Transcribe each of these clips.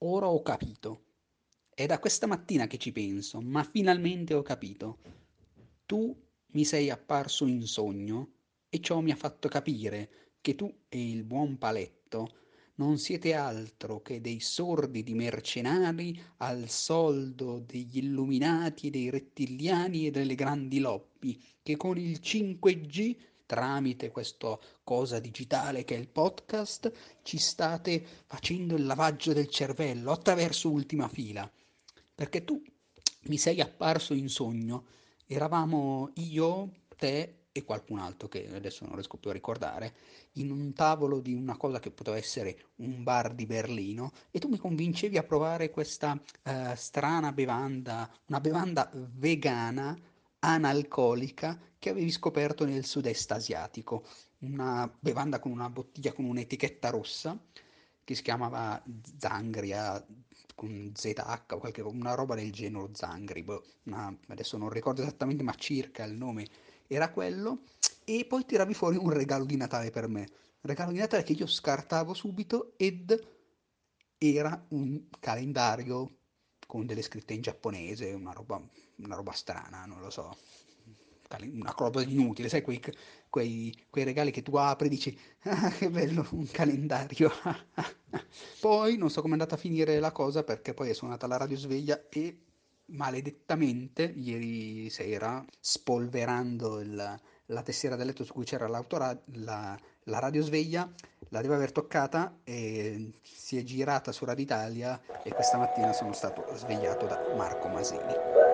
Ora ho capito. È da questa mattina che ci penso, ma finalmente ho capito. Tu mi sei apparso in sogno e ciò mi ha fatto capire che tu e il buon Paletto non siete altro che dei sordidi mercenari al soldo degli illuminati dei rettiliani e delle grandi lobby che con il 5G tramite questa cosa digitale che è il podcast, ci state facendo il lavaggio del cervello attraverso ultima fila. Perché tu mi sei apparso in sogno, eravamo io, te e qualcun altro che adesso non riesco più a ricordare, in un tavolo di una cosa che poteva essere un bar di Berlino e tu mi convincevi a provare questa uh, strana bevanda, una bevanda vegana analcolica che avevi scoperto nel sud-est asiatico, una bevanda con una bottiglia con un'etichetta rossa che si chiamava Zangria con ZH o qualche una roba del genere, Zangri, boh, una, adesso non ricordo esattamente ma circa il nome era quello. E poi tiravi fuori un regalo di Natale per me, regalo di Natale che io scartavo subito ed era un calendario con delle scritte in giapponese, una roba, una roba strana, non lo so, una cosa inutile, sai quei, quei, quei regali che tu apri e dici ah, che bello un calendario. poi non so come è andata a finire la cosa perché poi è suonata la radio sveglia e maledettamente ieri sera spolverando il, la tessiera del letto su cui c'era la, la radio sveglia la deve aver toccata e si è girata su Radio Italia e questa mattina sono stato svegliato da Marco Masini.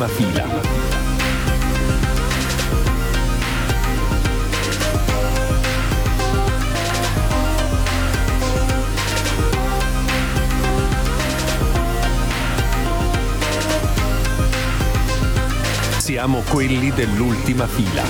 Dell'ultima fila. Siamo quelli dell'ultima fila.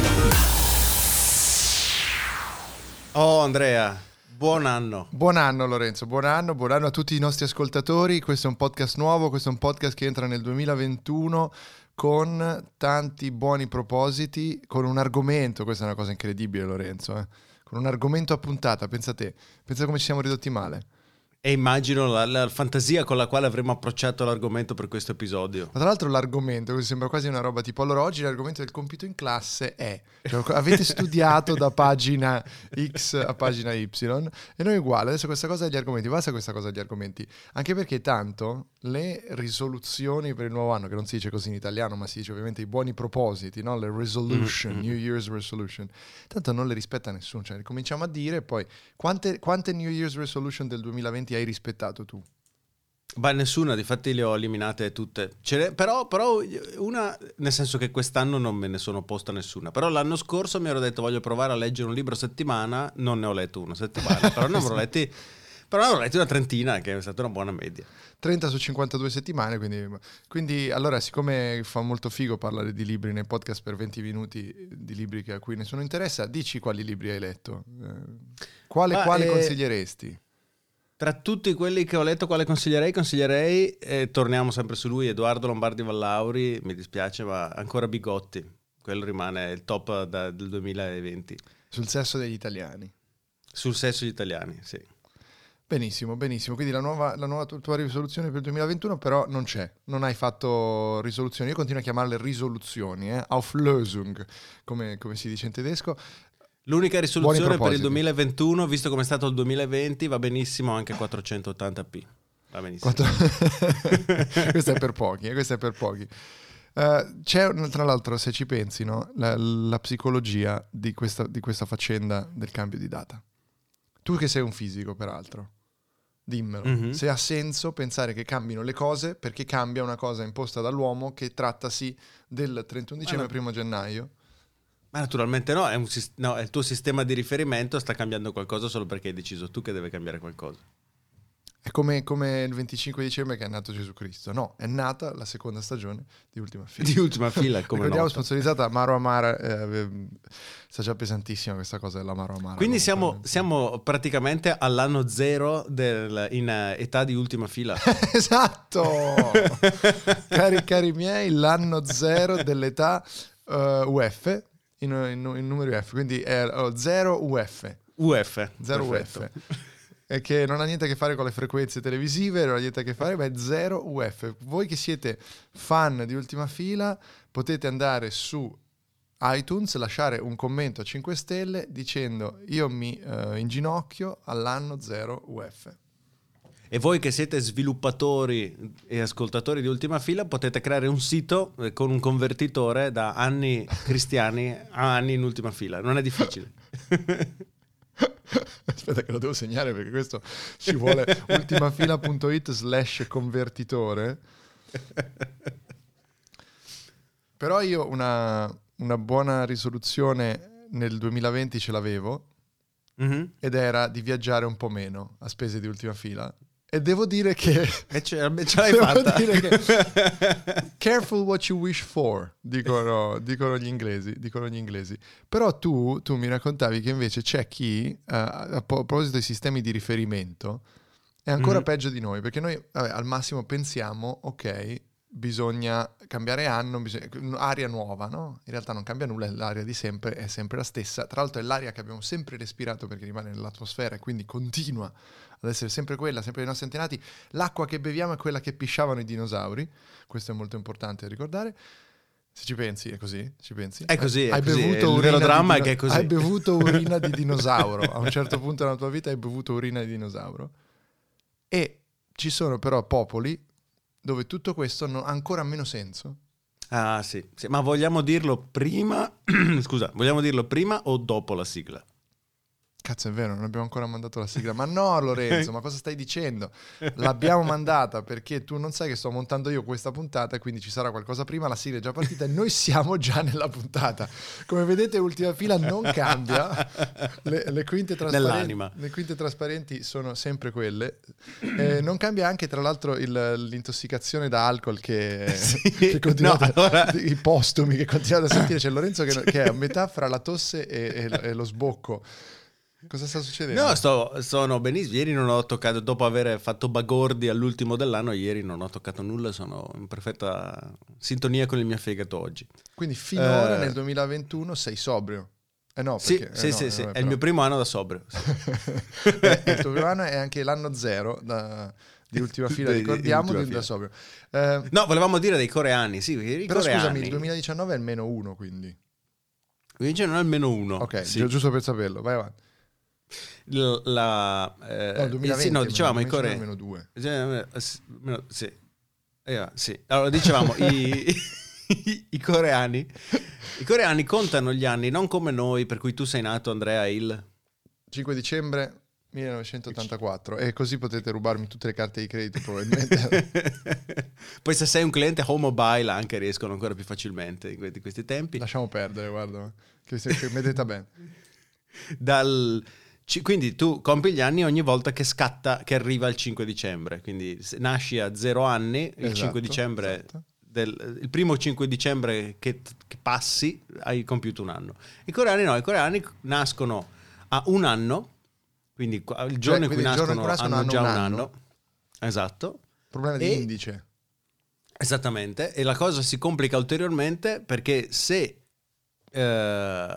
Oh Andrea, Buon anno. Buon anno Lorenzo, buon anno, buon anno a tutti i nostri ascoltatori. Questo è un podcast nuovo, questo è un podcast che entra nel 2021 con tanti buoni propositi, con un argomento, questa è una cosa incredibile Lorenzo, eh? con un argomento a puntata, pensa a te, pensa come ci siamo ridotti male. E immagino la, la, fantasia con la quale avremmo approcciato l'argomento per questo episodio. Ma tra l'altro l'argomento, così sembra quasi una roba tipo, allora oggi l'argomento del compito in classe è, cioè, avete studiato da pagina X a pagina Y e noi uguale, adesso questa cosa degli argomenti, basta questa cosa degli argomenti, anche perché tanto le risoluzioni per il nuovo anno, che non si dice così in italiano, ma si dice ovviamente i buoni propositi, no? le resolution, mm-hmm. New Year's resolution, tanto non le rispetta nessuno, cioè cominciamo a dire poi quante, quante New Year's resolution del 2020 ti hai rispettato tu? Beh, nessuna, difatti le ho eliminate tutte. Però, però, una, nel senso che quest'anno non me ne sono posta nessuna. Però l'anno scorso mi ero detto voglio provare a leggere un libro a settimana, non ne ho letto uno a settimana, però ne avrò letti, però ne avrò letti una trentina, che è stata una buona media. 30 su 52 settimane, quindi, quindi, allora siccome fa molto figo parlare di libri nei podcast per 20 minuti, di libri che a cui nessuno interessa, dici quali libri hai letto. Eh, quale, ah, quale eh... consiglieresti? Tra tutti quelli che ho letto, quale consiglierei? Consiglierei, eh, torniamo sempre su lui, Edoardo Lombardi Vallauri, mi dispiace, ma ancora Bigotti. Quello rimane il top da, del 2020. Sul sesso degli italiani. Sul sesso degli italiani, sì. Benissimo, benissimo. Quindi la nuova, la nuova tua risoluzione per il 2021 però non c'è, non hai fatto risoluzioni. Io continuo a chiamarle risoluzioni, eh? Auflösung, come, come si dice in tedesco. L'unica risoluzione per il 2021, visto come è stato il 2020, va benissimo anche 480p. Va benissimo. Quattro... questo è per pochi, eh, questo è per pochi. Uh, c'è tra l'altro, se ci pensi, no, la, la, psicologia di questa, di questa faccenda del cambio di data. Tu che sei un fisico, peraltro, dimmelo. Mm-hmm. Se ha senso pensare che cambino le cose perché cambia una cosa imposta dall'uomo che trattasi del 31 dicembre e 1 gennaio Ma naturalmente no è, un no, il tuo sistema di riferimento sta cambiando qualcosa solo perché hai deciso tu che deve cambiare qualcosa. È come, come il 25 dicembre che è nato Gesù Cristo. No, è nata la seconda stagione di Ultima Fila. Di ultima fila, come Ricordiamo, nota. sponsorizzata Amaro Amara. Eh, sta già pesantissima questa cosa dell'Amaro Amara. Quindi siamo, comunque. siamo praticamente all'anno zero del- in eh, età di ultima fila. esatto! cari, cari miei, l'anno zero dell'età eh, UF, in, in- in numeri UF, quindi è oh, 0 UF. UF. 0 perfetto. UF. Che non ha niente a che fare con le frequenze televisive, non ha niente a che fare, ma è 0 UF. Voi che siete fan di Ultima Fila, potete andare su iTunes, lasciare un commento a 5 stelle dicendo io mi eh, inginocchio all'anno 0 UF. E voi che siete sviluppatori e ascoltatori di ultima fila potete creare un sito eh, con un convertitore da anni cristiani a anni in ultima fila. Non è difficile. Aspetta che lo devo segnare perché questo ci vuole ultimafila.it slash convertitore. Però io una, una buona risoluzione nel 2020 ce l'avevo Mhm. ed era di viaggiare un po' meno a spese di ultima fila. E devo dire che... E ce, ce l'hai fatta. dire Careful what you wish for, dicono, dicono gli inglesi, dicono gli inglesi. Però tu, tu mi raccontavi che invece c'è chi, eh, a po- a proposito dei sistemi di riferimento, è ancora Mhm. peggio di noi, perché noi vabbè, al massimo pensiamo, ok, bisogna cambiare anno, bisogna- aria nuova, no? In realtà non cambia nulla, l'aria di sempre è sempre la stessa. Tra l'altro è l'aria che abbiamo sempre respirato perché rimane nell'atmosfera e quindi continua ad essere sempre quella, sempre dei nostri antenati. L'acqua che beviamo è quella che pisciavano i dinosauri, questo è molto importante da ricordare. Se ci pensi, è così? Ci pensi? È così, è Hai così. bevuto Il vero di dramma è dino- che è così. Hai bevuto urina di dinosauro. A un certo punto nella tua vita hai bevuto urina di dinosauro. E ci sono però popoli dove tutto questo non- ha ancora meno senso. Ah sì, sì. ma vogliamo dirlo prima? Scusa, vogliamo dirlo prima o dopo la sigla? Cazzo, è vero, non abbiamo ancora mandato la sigla. Ma no, Lorenzo, ma cosa stai dicendo? L'abbiamo mandata perché tu non sai che sto montando io questa puntata quindi ci sarà qualcosa prima, la sigla è già partita e noi siamo già nella puntata. Come vedete, ultima fila non cambia. Le, le quinte, trasparenti, le quinte trasparenti sono sempre quelle. Eh, non cambia anche, tra l'altro, il- l'intossicazione da alcol che, Sì. che continuate, No, allora- i postumi che continuate a sentire. C'è Lorenzo che, che è a metà fra la tosse e- e- e lo sbocco. Cosa sta succedendo? No, sto, sono benissimo. Ieri non ho toccato, dopo aver fatto bagordi all'ultimo dell'anno, ieri non ho toccato nulla, sono in perfetta sintonia con il mio fegato oggi. Quindi finora Eh. nel 2021 sei sobrio. Eh no, Sì, perché, eh sì, no, sì, eh sì, vabbè, è il mio primo anno da sobrio. Eh, il tuo primo anno è anche l'anno zero da- di ultima fila, Di- di- ricordiamo, di di, da sobrio. Eh, No, volevamo dire dei coreani, sì, però coreani. scusami, il 2019 è il meno uno, quindi. Quindi non è almeno uno. Ok, sì. gi- giusto per saperlo, vai avanti. L- la, eh, No, il 2020 sì, no, dicevamo i meno- coreani. meno due. Eh, s- meno- Sì. Eh, sì. Allora, dicevamo, i, i- i coreani, i coreani contano gli anni non come noi, per cui tu sei nato, Andrea, il... 5 dicembre 1984 e così potete rubarmi tutte le carte di credito probabilmente. Poi se sei un cliente home mobile anche riescono ancora più facilmente in di questi tempi. Lasciamo perdere, guarda, che, che mettete bene. Dal- ci- quindi tu compi gli anni ogni volta che scatta, che arriva il 5 dicembre. Quindi nasci a zero anni, il Esatto, 5 dicembre, esatto. del- il primo 5 dicembre che, che passi, hai compiuto un anno. I coreani no, i coreani nascono a un anno, quindi qua- il giorno in cui giorno in nascono, cui nascono hanno già un anno. anno. Esatto. Problema E- di indice. Esattamente, e la cosa si complica ulteriormente perché se eh,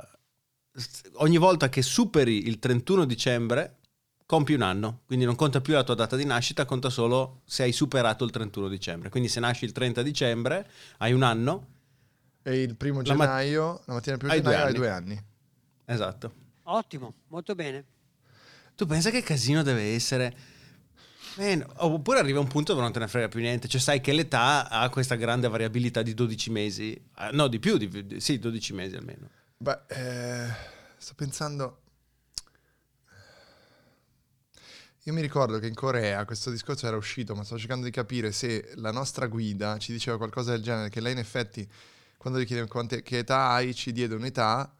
ogni volta che superi il 31 dicembre compi un anno, quindi non conta più la tua data di nascita, conta solo se hai superato il 31 dicembre. Quindi se nasci il 30 dicembre hai un anno, E il primo La mat- gennaio, la mattina del primo Hai due gennaio hai anni. due anni. esatto. Ottimo, molto bene. Tu pensa che casino deve essere? Man, oppure arriva un punto dove non te ne frega più niente, cioè sai che l'età ha questa grande variabilità di 12 mesi, Ah, no di più, di, di- sì 12 mesi almeno. Beh, eh, sto pensando. Io mi ricordo che in Corea questo discorso era uscito, ma sto cercando di capire se la nostra guida ci diceva qualcosa del genere, che lei in effetti, quando gli chiedeva che età hai, ci diede un'età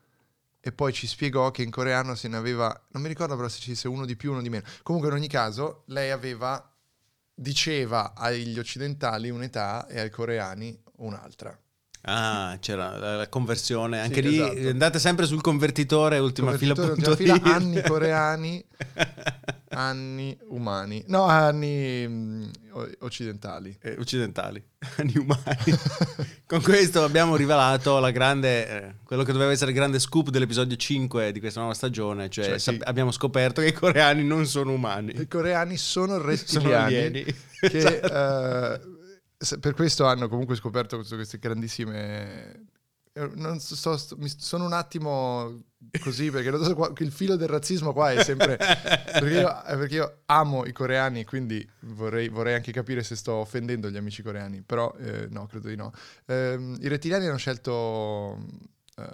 e poi ci spiegò che in coreano se ne aveva, non mi ricordo però se ci disse uno di più, uno di meno. Comunque in ogni caso lei aveva, diceva agli occidentali un'età e ai coreani un'altra. Ah, c'era la, la conversione. Anche Sì, lì esatto. andate sempre sul convertitore ultima Convertitore, fila. ultima fila, anni coreani, anni umani. No, anni mm, o- occidentali. Eh, occidentali, anni umani. Con questo abbiamo rivelato la grande, eh, quello che doveva essere il grande scoop dell'episodio 5 di questa nuova stagione, cioè, Cioè, sap- sì. abbiamo scoperto che i coreani non sono umani. I coreani sono Sono rettiliani. alieni. che Esatto. se- per questo hanno comunque scoperto queste grandissime... eh, non so- sto- sono un attimo così perché so il filo del razzismo qua è sempre perché io, eh, perché io amo i coreani quindi vorrei, vorrei anche capire se sto offendendo gli amici coreani però eh, no credo di no. Ehm, i rettiliani hanno scelto eh,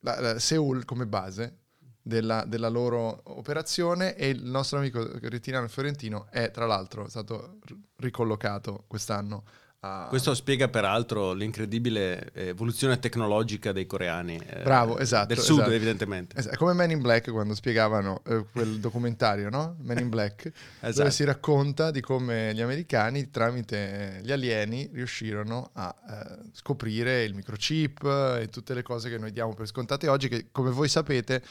la- la- Seoul come base della, della loro operazione e il nostro amico rettiliano fiorentino è tra l'altro stato ricollocato quest'anno a... Questo spiega peraltro l'incredibile evoluzione tecnologica dei coreani. eh, Bravo, esatto, Del sud, esatto. evidentemente. Es- È come Men in Black quando spiegavano eh, quel documentario, no? Men in Black, dove Esatto. si racconta di come gli americani tramite gli alieni riuscirono a eh, scoprire il microchip e tutte le cose che noi diamo per scontate oggi, che come voi sapete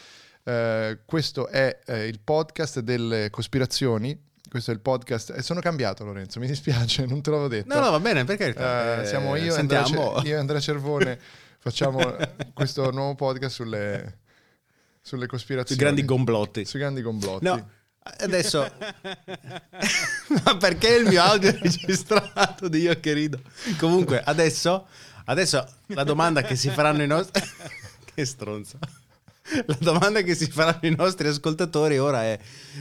eh, questo è eh, il podcast delle cospirazioni. Questo è il podcast. E sono cambiato, Lorenzo. Mi dispiace, non te l'avevo detto. No, no, va bene, perché Eh, siamo io e, Andrea, sentiamo. Ce- io e Andrea Cervone facciamo questo nuovo podcast sulle, sulle sui cospirazioni. grandi gomblotti. Sui grandi gomblotti. No, adesso... Ma perché il mio audio è registrato di io che rido? Comunque, adesso, adesso la domanda che si faranno i nostri... che stronzo. La domanda che si faranno i nostri ascoltatori ora è: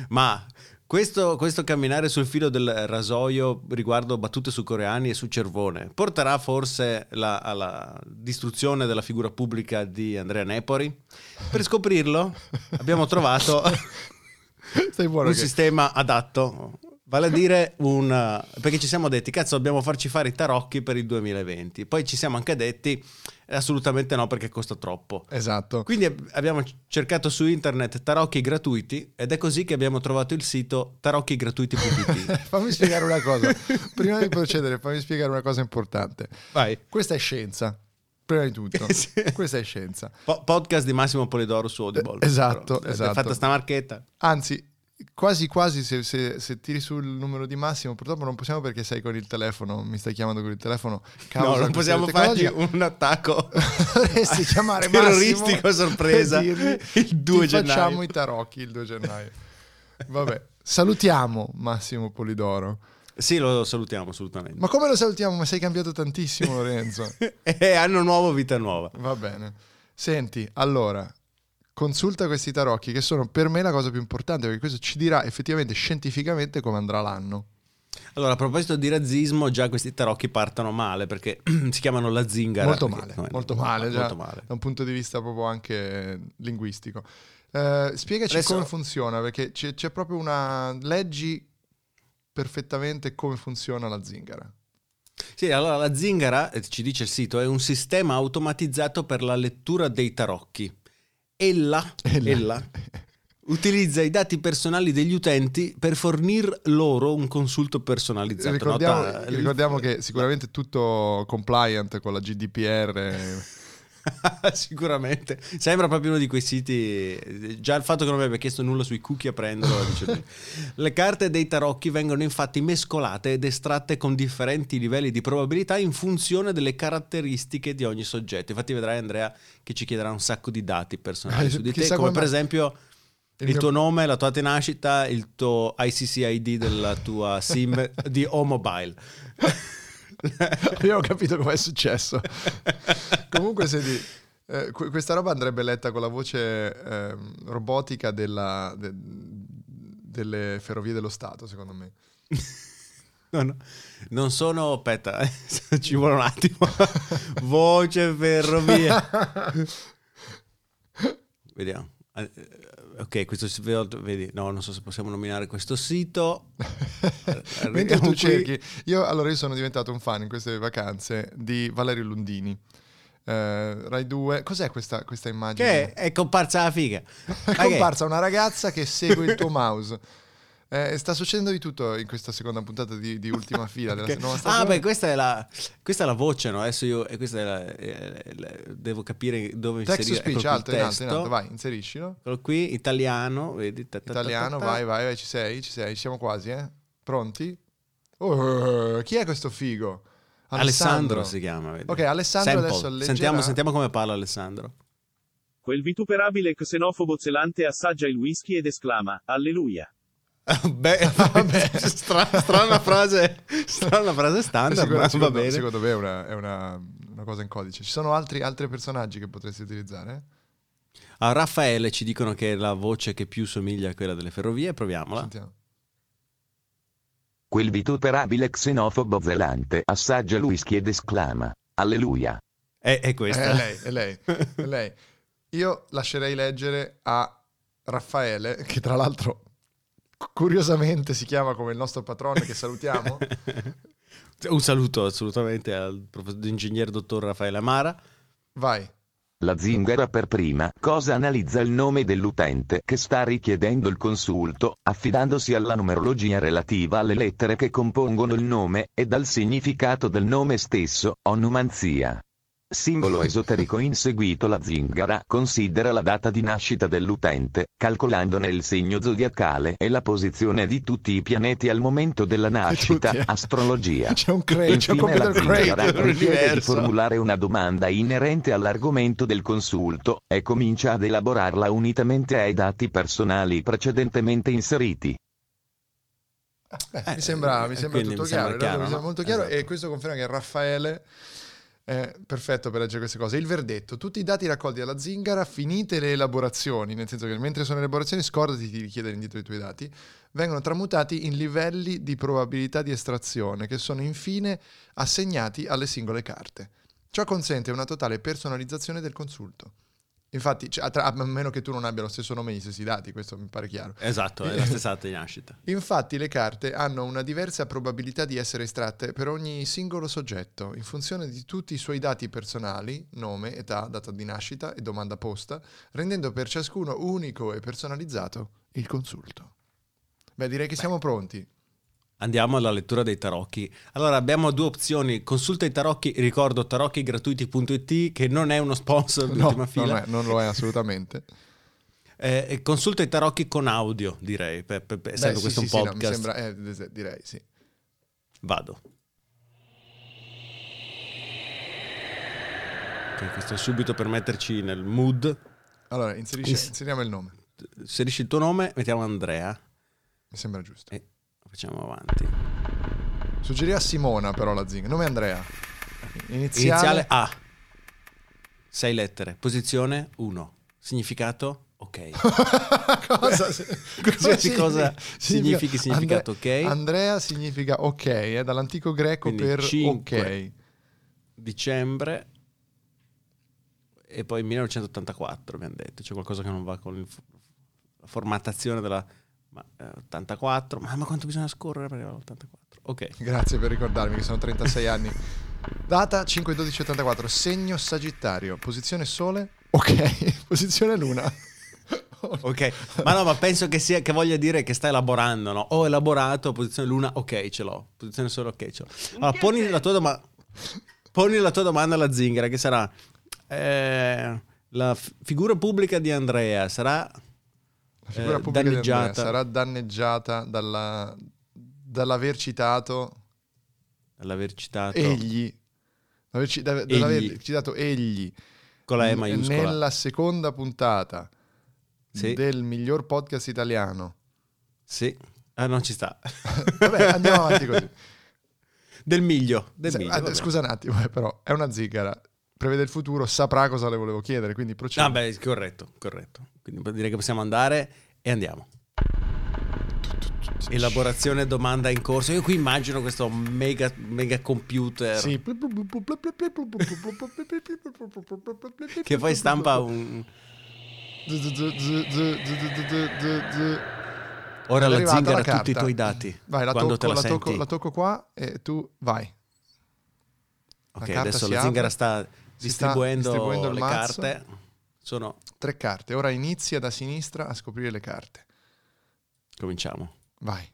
ma questo, questo camminare sul filo del rasoio riguardo battute su coreani e su Cervone porterà forse la- alla distruzione della figura pubblica di Andrea Nepori? Per scoprirlo abbiamo trovato un che- sistema adatto. Vale a dire un... perché ci siamo detti, cazzo, dobbiamo farci fare i tarocchi per il 2020. Poi ci siamo anche detti, eh, assolutamente no, perché costa troppo. Esatto. Quindi ab- abbiamo cercato su internet tarocchi gratuiti ed è così che abbiamo trovato il sito tarocchigratuiti.it. fammi spiegare una cosa. Prima di procedere, fammi spiegare una cosa importante. Vai. Questa è scienza. Prima di tutto, Sì. questa è scienza. Po- podcast di Massimo Polidoro su Audible. Eh, esatto, Però, eh, esatto. È fatta sta marchetta. Anzi, quasi quasi se, se- se tiri sul numero di Massimo, purtroppo non possiamo perché sei con il telefono, mi stai chiamando con il telefono. no, non possiamo fargli un attacco Dovresti chiamare terroristico Massimo sorpresa dirgli, il 2 "Ti gennaio. facciamo i tarocchi il 2 gennaio. Vabbè, salutiamo Massimo Polidoro. Sì, lo salutiamo assolutamente. Ma come lo salutiamo? Ma sei cambiato tantissimo, Lorenzo. E anno nuovo, vita nuova. Va bene. Senti, allora, consulta questi tarocchi che sono per me la cosa più importante perché questo ci dirà effettivamente scientificamente come andrà l'anno. Allora, a proposito di razzismo, già questi tarocchi partono male perché si chiamano la zingara. molto male, no, molto no, male, già, molto male. da un punto di vista proprio anche linguistico. Eh, spiegaci Adesso- come funziona, perché c'è, c'è proprio una... leggi perfettamente come funziona la zingara. Sì, allora la zingara, eh, ci dice il sito, è un sistema automatizzato per la lettura dei tarocchi. Ella, Ella. utilizza i dati personali degli utenti per fornir loro un consulto personalizzato. Ricordiamo, Nota- ricordiamo che sicuramente è tutto compliant con la GDPR. Sicuramente sembra proprio uno di quei siti. Già il fatto che non mi abbia chiesto nulla sui cookie a prenderlo. dice. Le carte dei tarocchi vengono infatti mescolate ed estratte con differenti livelli di probabilità in funzione delle caratteristiche di ogni soggetto. Infatti, vedrai, Andrea, che ci chiederà un sacco di dati personali Eh, su di te, come come per esempio. Il Il, mio- tuo nome, la tua data di nascita, il tuo ICCID della tua SIM di O-Mobile. Abbiamo capito com'è successo. Comunque, senti, eh, que- questa roba andrebbe letta con la voce ehm, robotica della- de- delle ferrovie dello Stato, secondo me. No, no. Non sono, aspetta, eh, ci vuole un attimo. Voce ferrovia. Vediamo. Ok, questo vedi, no, non so se possiamo nominare questo sito. Mentre tu qui. cerchi, io allora io sono diventato un fan in queste vacanze di Valerio Lundini. Eh, Rai 2. Cos'è questa, questa immagine? Che è comparsa la figa. È che- comparsa una ragazza che segue il tuo mouse. Eh, sta succedendo di tutto in questa seconda puntata di, di ultima fila della Che- nuova Ah, beh, questa è la, questa è la voce, no? Adesso io e questa è la, eh, la- devo capire dove Text inserire. speech, Eccolo qui, alto, in alto, in testo. alto, vai, inseriscilo. Eccolo qui, italiano, vedi? ta- ta- ta- Italiano, ta- ta. vai, vai, vai, ci sei, ci sei, ci siamo quasi, eh? Pronti? Oh, chi è questo figo? Alessandro si chiama, vedi? Ok, Alessandro Sample. adesso leggerà... Sentiamo, sentiamo come parla Alessandro. Quel vituperabile xenofobo zelante assaggia il whisky ed esclama Alleluia. Beh, stra- strana frase, strana frase standard, Secondo, ma va secondo- bene. secondo me è, una, è una- una cosa in codice. Ci sono altri, altri personaggi che potresti utilizzare? A Raffaele ci dicono che è la voce che più somiglia a quella delle ferrovie, proviamola. Sentiamo. Quel vituperabile xenofobo zelante assaggia whisky ed esclama Alleluia. È, è questa. È lei, è lei, è lei. Io lascerei leggere a Raffaele, che tra l'altro curiosamente si chiama come il nostro patrono che salutiamo. Un saluto assolutamente al professor ingegnere dottor Raffaele Amara. Vai. La zingara per prima cosa analizza il nome dell'utente che sta richiedendo il consulto, affidandosi alla numerologia relativa alle lettere che compongono il nome, e dal significato del nome stesso, onomanzia. Simbolo esoterico inseguito la zingara considera la data di nascita dell'utente, calcolandone il segno zodiacale e la posizione di tutti i pianeti al momento della nascita, astrologia. C'è un crate, c'è un Infine la zingara richiede di formulare una domanda inerente all'argomento del consulto e comincia ad elaborarla unitamente ai dati personali precedentemente inseriti. Beh, Eh, mi sembra, mi eh, sembra tutto mi sembra chiaro, chiaro, mi sembra no? molto chiaro Esatto. e questo conferma che Raffaele è perfetto per leggere queste cose. Il verdetto, tutti i dati raccolti dalla zingara, finite le elaborazioni, nel senso che mentre sono elaborazioni scordati di richiedere indietro i tuoi dati, vengono tramutati in livelli di probabilità di estrazione che sono infine assegnati alle singole carte. Ciò consente una totale personalizzazione del consulto. Infatti, cioè, a, tra- a meno che tu non abbia lo stesso nome e gli stessi dati, questo mi pare chiaro. Esatto, è la stessa data di nascita. Infatti le carte hanno una diversa probabilità di essere estratte per ogni singolo soggetto, in funzione di tutti i suoi dati personali, nome, età, data di nascita e domanda posta, rendendo per ciascuno unico e personalizzato il consulto. Beh, direi che siamo pronti. Andiamo alla lettura dei tarocchi. Allora, abbiamo due opzioni. Consulta i tarocchi, ricordo tarocchigratuiti.it che non è uno sponsor di No, ultima non, fila. è- non lo è assolutamente. Eh, consulta i tarocchi con audio, direi, per, per- per- essendo Beh, sì, questo sì, un sì, no, podcast. mi sembra, eh, direi sì. Vado. Ok, questo è subito per metterci nel mood. Allora, inserisci- Ins- inseriamo il nome, Inserisci il tuo nome, mettiamo Andrea mi sembra giusto. e facciamo avanti. Suggeriva Simona però la zinga, nome Andrea. Iniziale, Iniziale A. Sei lettere. Posizione 1. Significato ok. cosa, Qualsiasi cosa significhi significato Andre- ok. Andrea significa ok, è dall'antico greco Quindi per cinque. ok. Dicembre e poi 1984 mi hanno detto. C'è qualcosa che non va con la formattazione della ma, eh, 84. Ma, ma quanto bisogna scorrere per arrivare all'84? Ok. Grazie per ricordarmi che sono 36 anni. Data 5 12 84, segno Sagittario, posizione Sole, ok, posizione Luna. Ok, ma no, ma penso che, sia, che voglia dire che sta elaborando, no? Ho elaborato, posizione luna, ok, ce l'ho. Posizione sole, ok, ce l'ho. Allora, poni la tua, doma- poni la tua domanda alla zingara, che sarà... eh, la f- figura pubblica di Andrea sarà... La figura Eh, pubblica danneggiata. sarà danneggiata dalla, dall'aver citato Dall'aver citato egli, dall'aver, ci- da- dall'aver Egli. citato egli con la E maiuscola. nella seconda puntata Sì. del miglior podcast italiano. Sì. Ah, non ci sta. Vabbè, andiamo avanti così. Del miglio. Del Se- miglio vabbè. scusa un attimo, eh, però è una zingara. Prevede il futuro, saprà cosa le volevo chiedere, quindi procedi. Ah, beh, corretto, corretto. Quindi direi che possiamo andare e andiamo. Elaborazione domanda in corso. Io qui immagino questo mega, mega computer Sì. che poi stampa un... Ora la zingara la tutti i tuoi dati. Vai, la quando tocco, te la, la, senti. tocco, la tocco qua e tu vai. ok, adesso la zingara apre. sta distribuendo, distribuendo le mazzo. carte. Sono... Tre carte. Ora inizia da sinistra a scoprire le carte. Cominciamo. Vai.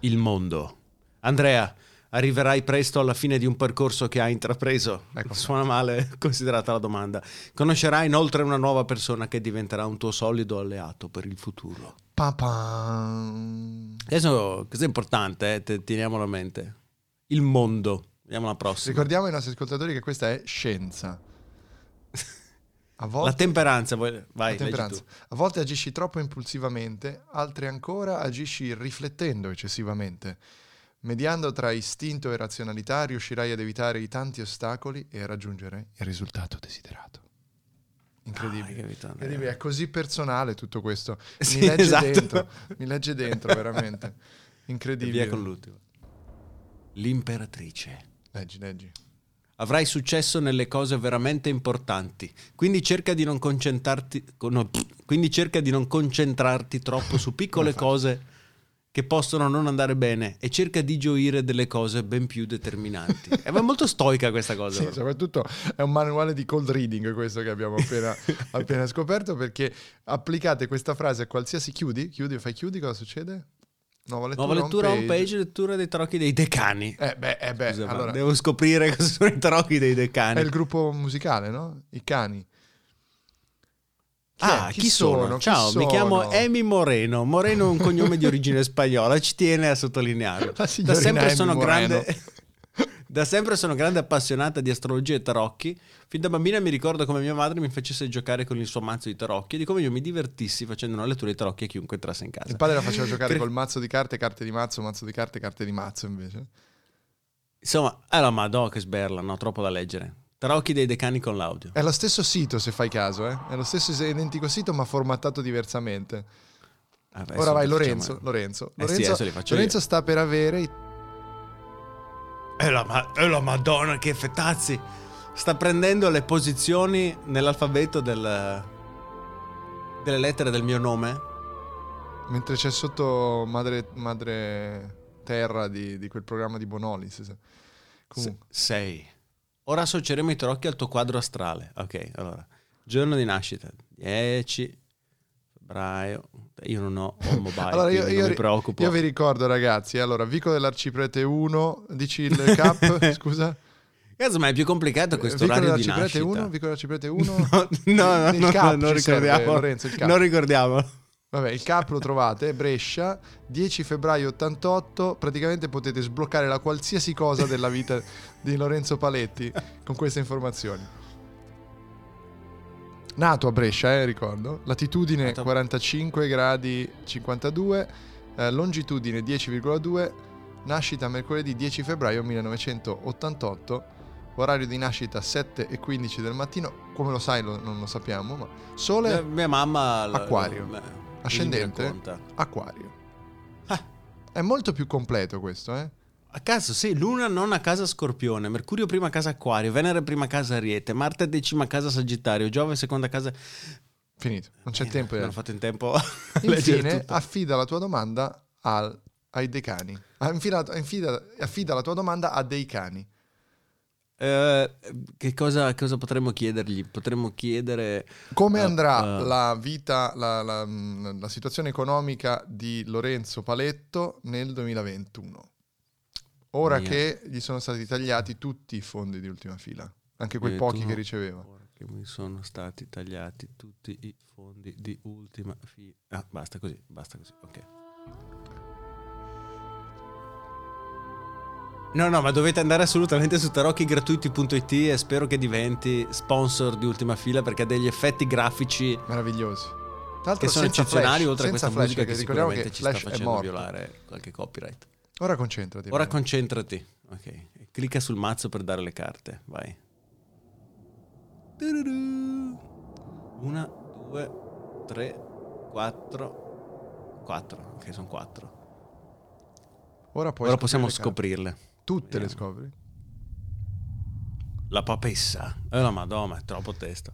Il mondo. Andrea, arriverai presto alla fine di un percorso che hai intrapreso. Ecco. Suona male considerata la domanda. Conoscerai inoltre una nuova persona che diventerà un tuo solido alleato per il futuro. Adesso, questo è importante, eh, te- teniamolo a mente. Il mondo. Vediamo la prossima. Ricordiamo ai nostri ascoltatori che questa è scienza. A volte, La temperanza. Vai, la temperanza. A volte agisci troppo impulsivamente, altre ancora agisci riflettendo eccessivamente. Mediando tra istinto e razionalità riuscirai ad evitare i tanti ostacoli e a raggiungere il risultato desiderato. Incredibile. Ah? Incredibile, è così personale tutto questo. Mi Sì, legge esatto. dentro, mi legge dentro veramente. E Incredibile. Via con l'ultimo. L'imperatrice. Leggi, leggi. Avrai successo nelle cose veramente importanti. Quindi cerca di non concentrarti. no, quindi cerca di non concentrarti troppo su piccole cose che possono non andare bene e cerca di gioire delle cose ben più determinanti. È molto stoica questa cosa. Sì, soprattutto è un manuale di cold reading questo che abbiamo appena, appena scoperto perché applicate questa frase a qualsiasi chiudi, chiudi fai chiudi, cosa succede? Nuova lettura, Nuova lettura home home page, lettura dei tarocchi dei decani. Eh beh, eh beh, Scusa, allora, devo scoprire cosa sono i tarocchi dei è decani. il gruppo musicale, no? I cani. Chi Ah, è? chi, sono? Chi Ciao, mi chiamo sono? Amy Moreno. Moreno è un cognome di origine spagnola, ci tiene a sottolinearlo. Da sempre, Amy sono Moreno. grande, da sempre sono grande appassionata di astrologia e tarocchi. Fin da bambina mi ricordo come mia madre mi facesse giocare con il suo mazzo di tarocchi e di come io mi divertissi facendo una lettura di tarocchi a chiunque entrasse in casa. Il padre la faceva giocare Per- col mazzo di carte, carte di mazzo, mazzo di carte, carte di mazzo invece. Insomma, allora, madò che sberla, no, troppo da leggere. Tarocchi dei decani con l'audio. È lo stesso sito se fai caso, eh? È lo stesso identico sito ma formattato diversamente. Adesso Ora vai lo Lorenzo, facciamo- Lorenzo. Eh sì, Lorenzo, li faccio Lorenzo sta per avere i E la, e la madonna, che fetazzi! Sta prendendo le posizioni nell'alfabeto del- delle lettere del mio nome. Mentre c'è sotto madre, madre terra di, di quel programma di Bonolis. Se- Comunque, sei. Ora associeremo i tarocchi al tuo quadro astrale. Ok, allora. Giorno di nascita. 10 febbraio. Io non ho un mobile, allora io, io- mi preoccupo. io vi ricordo ragazzi, allora Vico dell'Arciprete 1, dici il cap, scusa? Cazzo, ma è più complicato questo Vico orario di nascita. 1, Vico dell'Arciprete 1. No, no, no, no, cap non ci serve, ricordiamo. Lorenzo, il cap. Non ricordiamo. Vabbè, il cap lo trovate, Brescia, 10 febbraio 88, praticamente potete sbloccare la qualsiasi cosa della vita di Lorenzo Paletti con queste informazioni. Nato a Brescia, eh, ricordo, latitudine Nato- 45 gradi 52, eh, longitudine 10,2, nascita mercoledì 10 febbraio 1988, orario di nascita 7 e 15 del mattino, come lo sai lo- non lo sappiamo, ma sole Eh, Mia mamma... l- Acquario. l- Ascendente? mi racconta. Aquario. Ah. È molto più completo questo, eh? A caso, sì, Luna non a casa Scorpione, Mercurio prima casa Acquario, Venere prima casa Ariete, Marte decima casa Sagittario, Giove seconda casa... Finito, non c'è Eh, tempo Non ho fatto in tempo Infine, affida la tua domanda al- ai decani. Ah, infida, affida la tua domanda a dei cani. Eh, che cosa, cosa potremmo chiedergli? Potremmo chiedere... Come Ah, andrà ah. la vita, la, la- la situazione economica di Lorenzo Paletto nel 2021? Ora Mia. che gli sono stati tagliati tutti i fondi di ultima fila, anche quei Eh, pochi che riceveva. Ora che mi sono stati tagliati tutti i fondi di ultima fila. Ah, basta così, basta così, ok. No, no, ma dovete andare assolutamente su tarocchigratuiti.it e spero che diventi sponsor di ultima fila perché ha degli effetti grafici Meravigliosi. Che sono eccezionali oltre a questa flash, musica che ricordiamo sicuramente che ci sta facendo violare qualche copyright. Ora concentrati. Ora vai. concentrati. Ok. Clicca sul mazzo per dare le carte. Vai. Una, due, tre, quattro. Quattro. Ok, sono quattro. Ora, Ora possiamo le scoprirle. Tutte le Vediamo. scopri. La papessa. Eh la madonna, è troppo testo.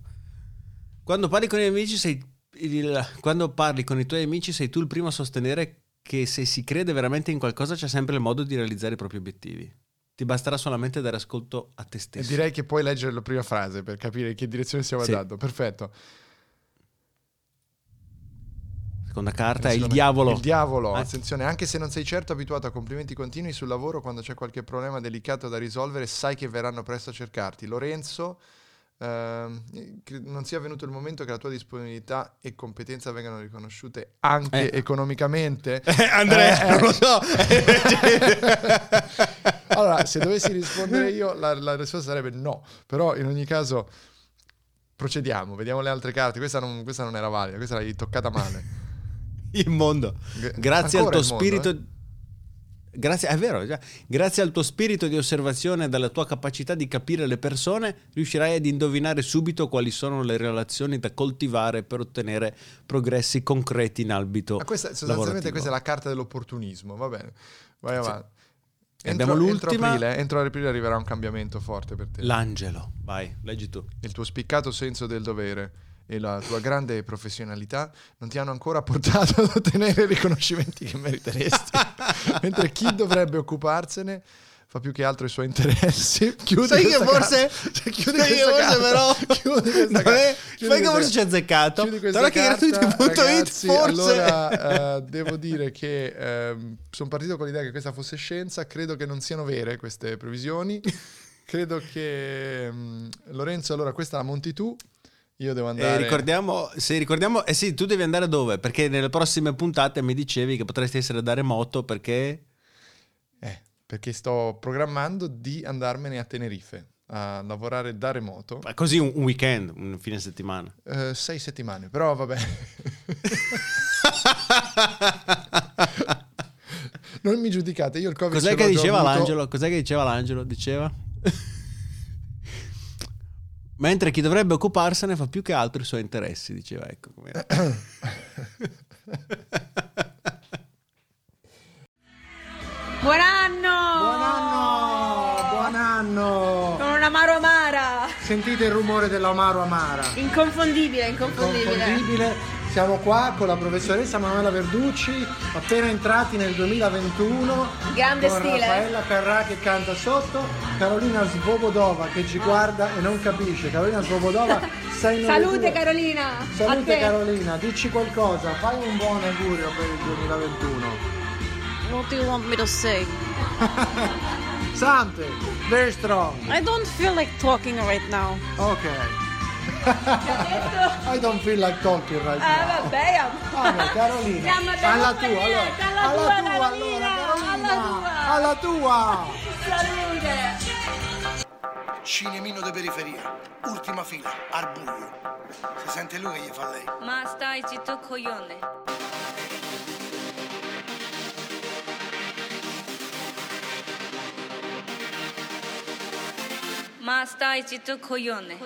Quando parli con i amici sei il- quando parli con i tuoi amici sei tu il primo a sostenere che se si crede veramente in qualcosa c'è sempre il modo di realizzare i propri obiettivi. Ti basterà solamente dare ascolto a te E stesso. direi che puoi leggere la prima frase per capire in che direzione stiamo Sì. andando. Perfetto. Seconda carta è il diavolo. Il diavolo, Eh. attenzione, anche se non sei certo abituato a complimenti continui sul lavoro, quando c'è qualche problema delicato da risolvere, sai che verranno presto a cercarti. Lorenzo, cre- non sia venuto il momento che la tua disponibilità e competenza vengano riconosciute anche Eh. economicamente. Andrea, Eh, eh. non lo so. allora, se dovessi rispondere io, la, la risposta sarebbe no. Però in ogni caso procediamo, vediamo le altre carte. Questa non, questa non era valida, questa l'hai toccata male. il mondo. Grazie al ancora tuo il mondo, spirito. Eh. Grazie, è vero, grazie al tuo spirito di osservazione e dalla tua capacità di capire le persone, riuscirai ad indovinare subito quali sono le relazioni da coltivare per ottenere progressi concreti in ambito Ma questa, sostanzialmente lavorativo. questa è la carta dell'opportunismo, va bene. Vai avanti. Entro, abbiamo entro l'ultima. aprile, entro aprile arriverà un cambiamento forte per te. L'angelo, vai, leggi tu. Il tuo spiccato senso del dovere e la tua grande professionalità non ti hanno ancora portato ad ottenere i riconoscimenti che meriteresti. Mentre chi dovrebbe occuparsene fa più che altro i suoi interessi. Chiudi Sai che forse- carta. Cioè, chiudi sai che forse però- Chiudi questa carta. è- Chiudi sai che forse ci ha azzeccato? Però che gratuiti.it ragazzi, forse- Allora, eh, devo dire che sono partito con l'idea che questa fosse scienza. Credo che non siano vere queste previsioni. Credo che mm, Lorenzo, allora questa la monti tu. Io devo E andare. ricordiamo, se ricordiamo, eh sì, tu devi andare dove? Perché nelle prossime puntate mi dicevi che potresti essere da remoto perché... Eh, perché sto programmando di andarmene a Tenerife a lavorare da remoto. Ma così un, weekend, un fine settimana. Eh, sei settimane, però vabbè. non mi giudicate, io il Covid Cos'è che diceva avuto. l'angelo? Cos'è che diceva l'angelo? Diceva? Mentre chi dovrebbe occuparsene fa più che altro i suoi interessi, diceva, ecco. com'era. Buon anno! Buon anno! Buon anno! Con un amaro amara! Sentite il rumore dell'amaro amara. Inconfondibile, inconfondibile. Confondibile. Siamo qua con la professoressa Manuela Verducci, appena entrati nel 2021. Grande con stile. Raffaella Carrà che canta sotto, Carolina Svobodova che ci guarda e non capisce. Carolina Svobodova, sei nelle Salute. Carolina! Salute te. Carolina, dici qualcosa, fai un buon augurio per il 2021. What do you want me to say? Sante, very strong. I don't feel like talking right now. Ok. I don't feel like talking right Eh now. vabbè, am- Vabbè, Carolina. Siamo Alla tua, allora. alla Alla tua, tua, Carolina, allora, Carolina. alla tua. Alla tua. Salute! Cinemino di periferia, ultima fila, al buio. Si sente lui che gli fa lei. Ma stai zitto coglione. Ma stai zitto coglione.